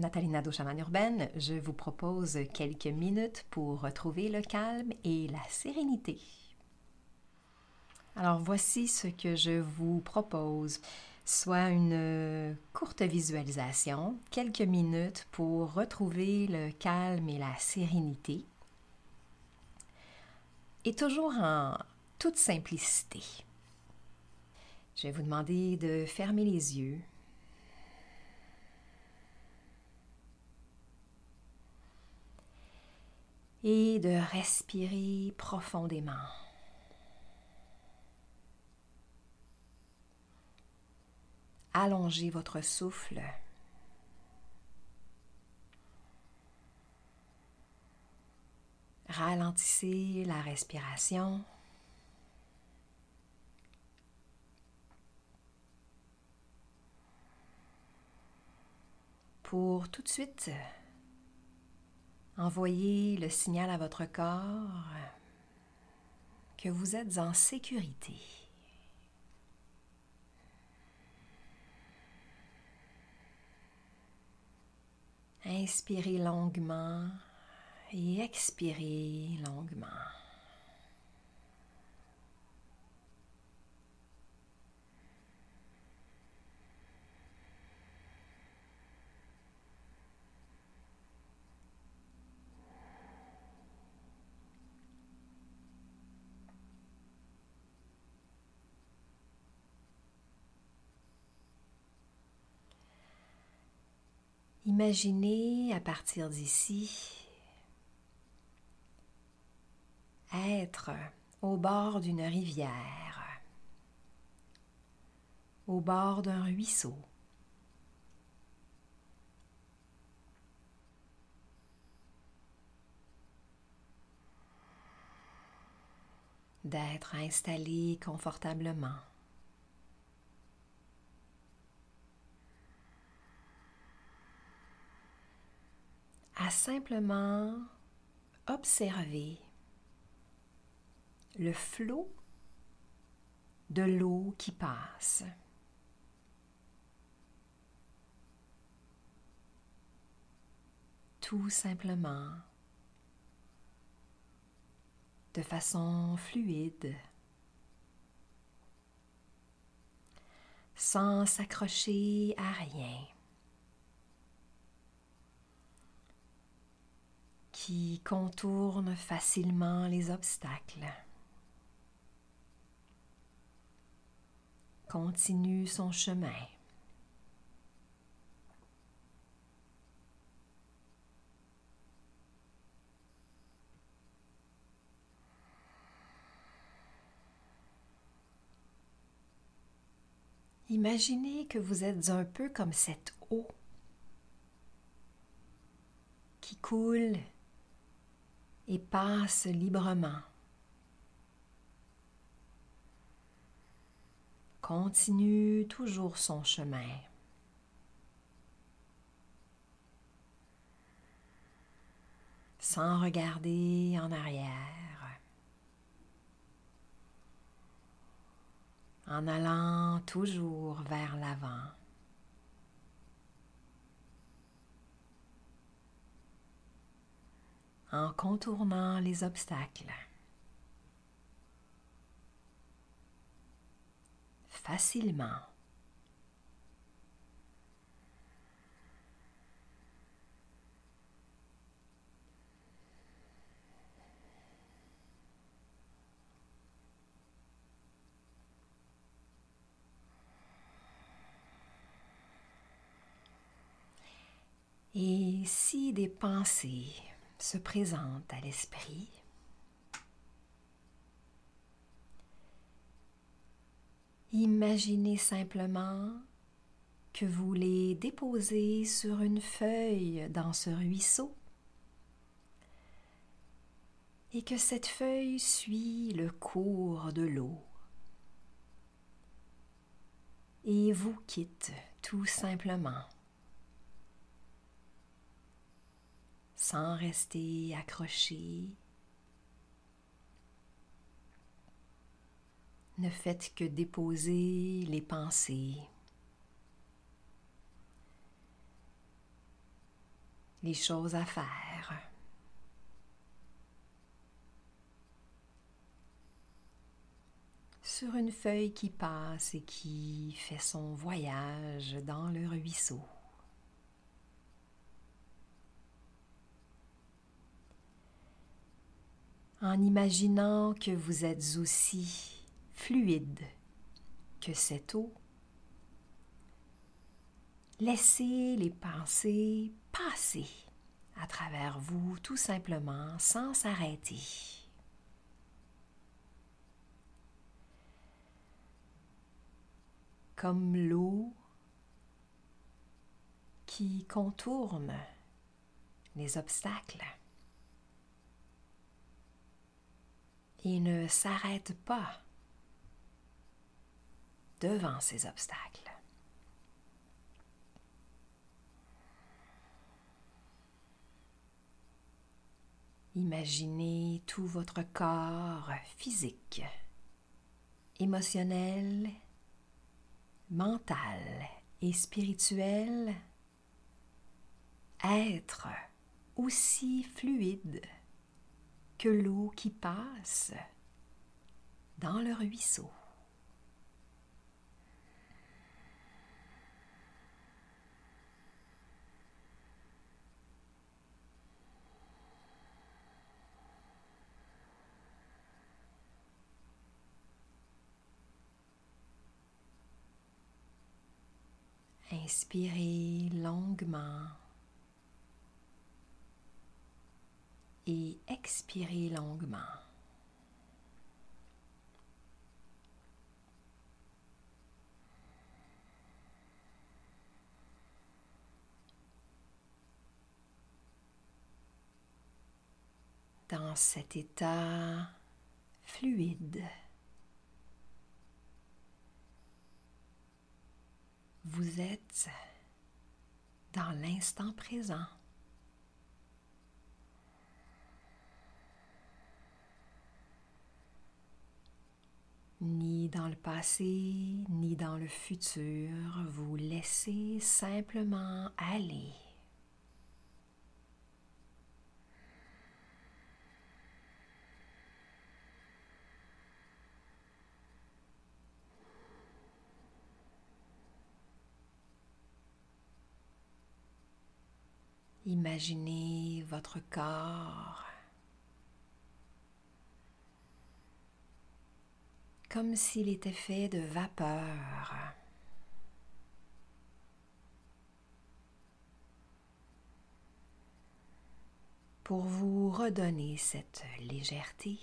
Nathalie Nadeau, chamane urbaine, je vous propose quelques minutes pour retrouver le calme et la sérénité. Alors voici ce que je vous propose, soit une courte visualisation, quelques minutes pour retrouver le calme et la sérénité, et toujours en toute simplicité. Je vais vous demander de fermer les yeux et de respirer profondément. Allongez votre souffle. Ralentissez la respiration. Pour tout de suite Envoyez le signal à votre corps que vous êtes en sécurité. Inspirez longuement et expirez longuement. Imaginez à partir d'ici être au bord d'une rivière, au bord d'un ruisseau. d'être installé confortablement. À simplement observer le flot de l'eau qui passe. Tout simplement, de façon fluide, sans s'accrocher à rien. Contourne facilement les obstacles. Continue son chemin. Imaginez que vous êtes un peu comme cette eau qui coule et passe librement. Continue toujours son chemin. Sans regarder en arrière. En allant toujours vers l'avant. En contournant les obstacles. Facilement. Et si des pensées se présente à l'esprit. Imaginez simplement que vous les déposez sur une feuille dans ce ruisseau et que cette feuille suit le cours de l'eau et vous quitte tout simplement. Sans rester accroché. Ne faites que déposer les pensées. les choses à faire. Sur une feuille qui passe et qui fait son voyage dans le ruisseau. En imaginant que vous êtes aussi fluide que cette eau Laissez les pensées passer à travers vous tout simplement sans s'arrêter. Comme l'eau qui contourne les obstacles et ne s'arrête pas devant ces obstacles. Imaginez tout votre corps physique, émotionnel, mental et spirituel être aussi fluide que l'eau qui passe dans le ruisseau. Inspirez longuement et expirez longuement. Dans cet état fluide, Vous êtes dans l'instant présent. Ni dans le passé, ni dans le futur, vous laissez simplement aller. Imaginez votre corps comme s'il était fait de vapeur. Pour vous redonner cette légèreté,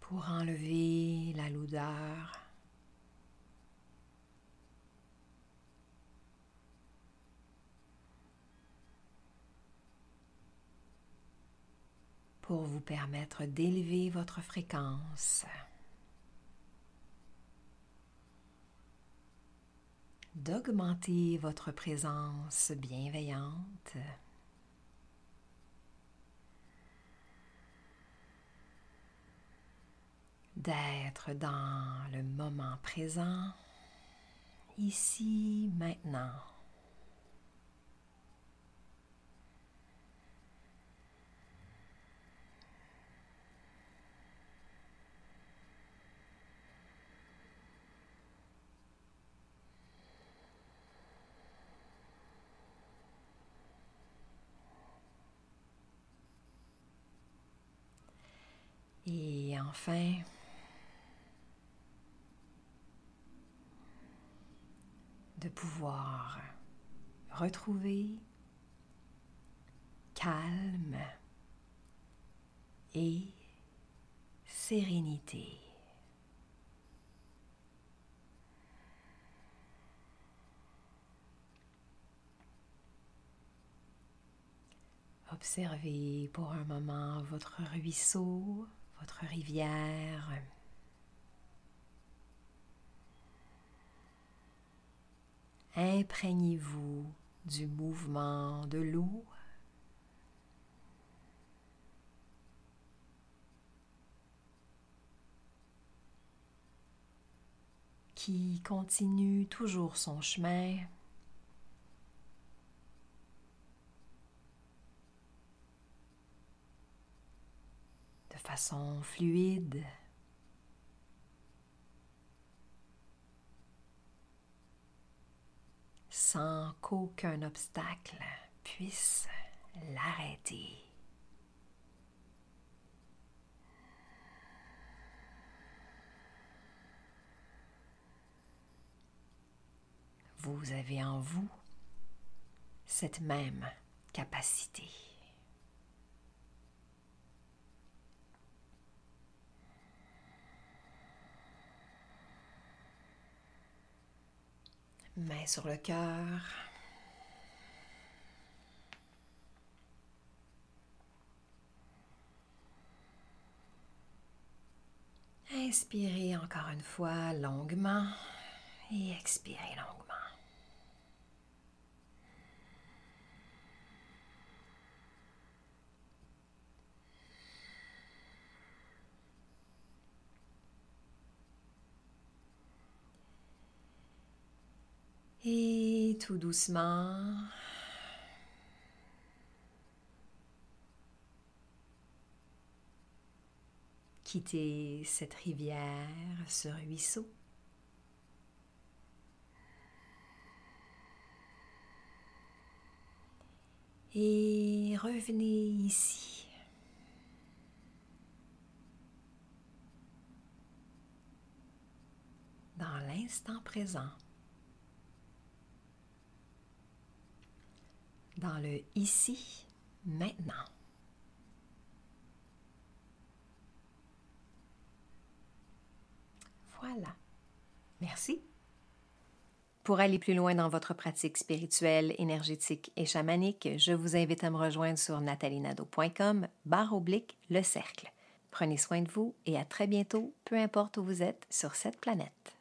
pour enlever la lourdeur. Pour vous permettre d'élever votre fréquence, d'augmenter votre présence bienveillante. d'être dans le moment présent, ici, maintenant. Et enfin, de pouvoir retrouver calme et sérénité. Observez pour un moment votre ruisseau, votre rivière. Imprégnez-vous du mouvement de l'eau. qui continue toujours son chemin façon fluide. sans qu'aucun obstacle puisse l'arrêter. Vous avez en vous cette même capacité. Main sur le cœur. Inspirez encore une fois longuement et expirez longuement. Et tout doucement, quittez cette rivière, ce ruisseau. Et revenez ici. Dans l'instant présent. Dans le ici, maintenant. Voilà. Merci. Pour aller plus loin dans votre pratique spirituelle, énergétique et chamanique, je vous invite à me rejoindre sur natalinado.com barre oblique le cercle. Prenez soin de vous et à très bientôt, peu importe où vous êtes sur cette planète.